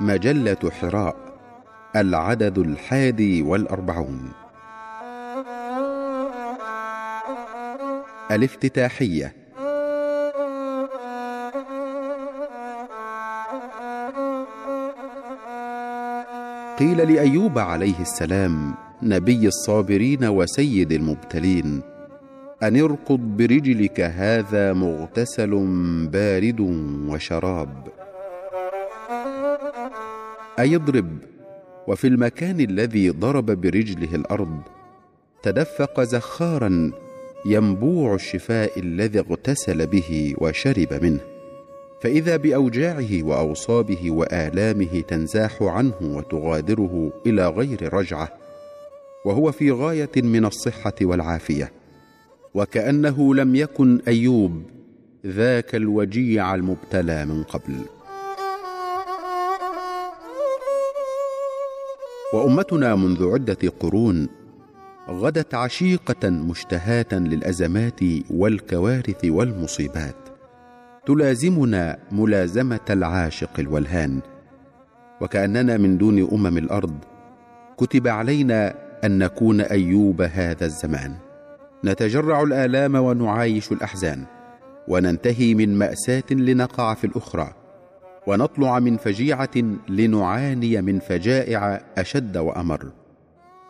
مجلة حراء العدد الحادي والأربعون. الافتتاحية. قيل لأيوب عليه السلام نبي الصابرين وسيد المبتلين أن اركض برجلك هذا مغتسل بارد وشراب. أي اضرب وفي المكان الذي ضرب برجله الأرض تدفق زخارا ينبوع الشفاء الذي اغتسل به وشرب منه. فإذا بأوجاعه وأوصابه وآلامه تنزاح عنه وتغادره إلى غير رجعة وهو في غاية من الصحة والعافية. وكأنه لم يكن أيوب ذاك الوجيع المبتلى من قبل. وأمتنا منذ عدة قرون غدت عشيقة مشتهاة للأزمات والكوارث والمصيبات. تلازمنا ملازمة العاشق الولهان. وكأننا من دون أمم الأرض كتب علينا أن نكون أيوب هذا الزمان. نتجرع الآلام ونعايش الأحزان. وننتهي من مأساة لنقع في الأخرى. ونطلع من فجيعة لنعاني من فجائع أشد وأمر.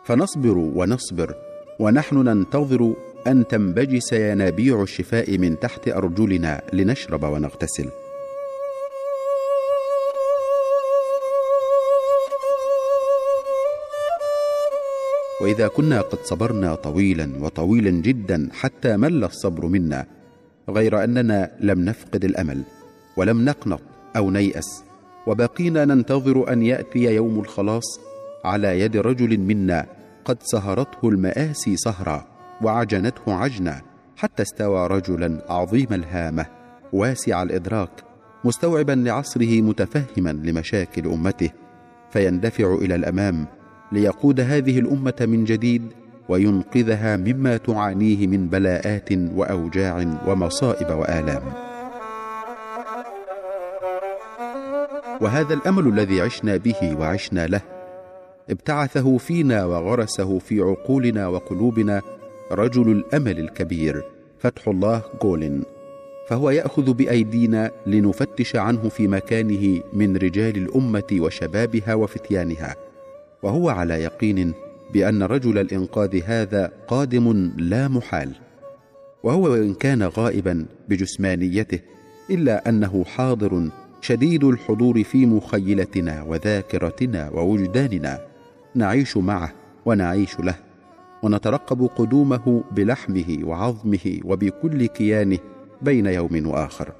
فنصبر ونصبر ونحن ننتظر أن تنبجس ينابيع الشفاء من تحت أرجلنا لنشرب ونغتسل. وإذا كنا قد صبرنا طويلا وطويلا جدا حتى مل الصبر منا غير أننا لم نفقد الأمل ولم نقنط أو نيأس. وبقينا ننتظر أن يأتي يوم الخلاص على يد رجل منا قد سهرته المآسي سهرا وعجنته عجنا حتى استوى رجلا عظيم الهامة واسع الإدراك مستوعبا لعصره متفهما لمشاكل أمته فيندفع إلى الأمام ليقود هذه الأمة من جديد وينقذها مما تعانيه من بلاءات وأوجاع ومصائب وآلام. وهذا الأمل الذي عشنا به وعشنا له. ابتعثه فينا وغرسه في عقولنا وقلوبنا رجل الأمل الكبير فتح الله جولن فهو يأخذ بأيدينا لنفتش عنه في مكانه من رجال الأمة وشبابها وفتيانها. وهو على يقين بأن رجل الإنقاذ هذا قادم لا محال. وهو وان كان غائبا بجسمانيته إلا أنه حاضر شديد الحضور في مخيلتنا وذاكرتنا ووجداننا. نعيش معه ونعيش له ونترقب قدومه بلحمه وعظمه وبكل كيانه بين يوم وآخر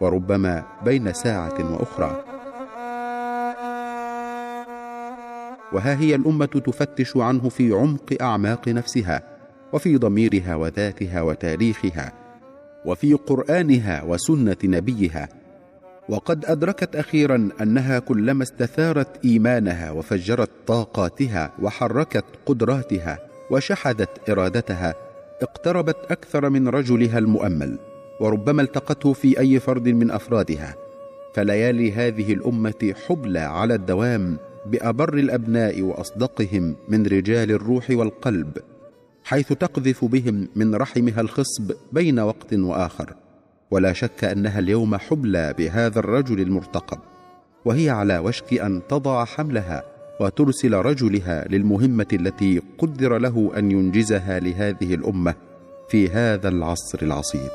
وربما بين ساعة وأخرى. وها هي الأمة تفتش عنه في عمق أعماق نفسها وفي ضميرها وذاتها وتاريخها وفي قرآنها وسنة نبيها وقد أدركت أخيرا أنها كلما استثارت إيمانها وفجرت طاقاتها وحركت قدراتها وشحذت إرادتها اقتربت أكثر من رجلها المؤمل وربما التقته في أي فرد من أفرادها. فليالي هذه الأمة حبلى على الدوام بأبر الأبناء وأصدقهم من رجال الروح والقلب حيث تقذف بهم من رحمها الخصب بين وقت وآخر. ولا شك أنها اليوم حبلى بهذا الرجل المرتقب وهي على وشك أن تضع حملها وترسل رجلها للمهمة التي قدر له أن ينجزها لهذه الأمة في هذا العصر العصيب.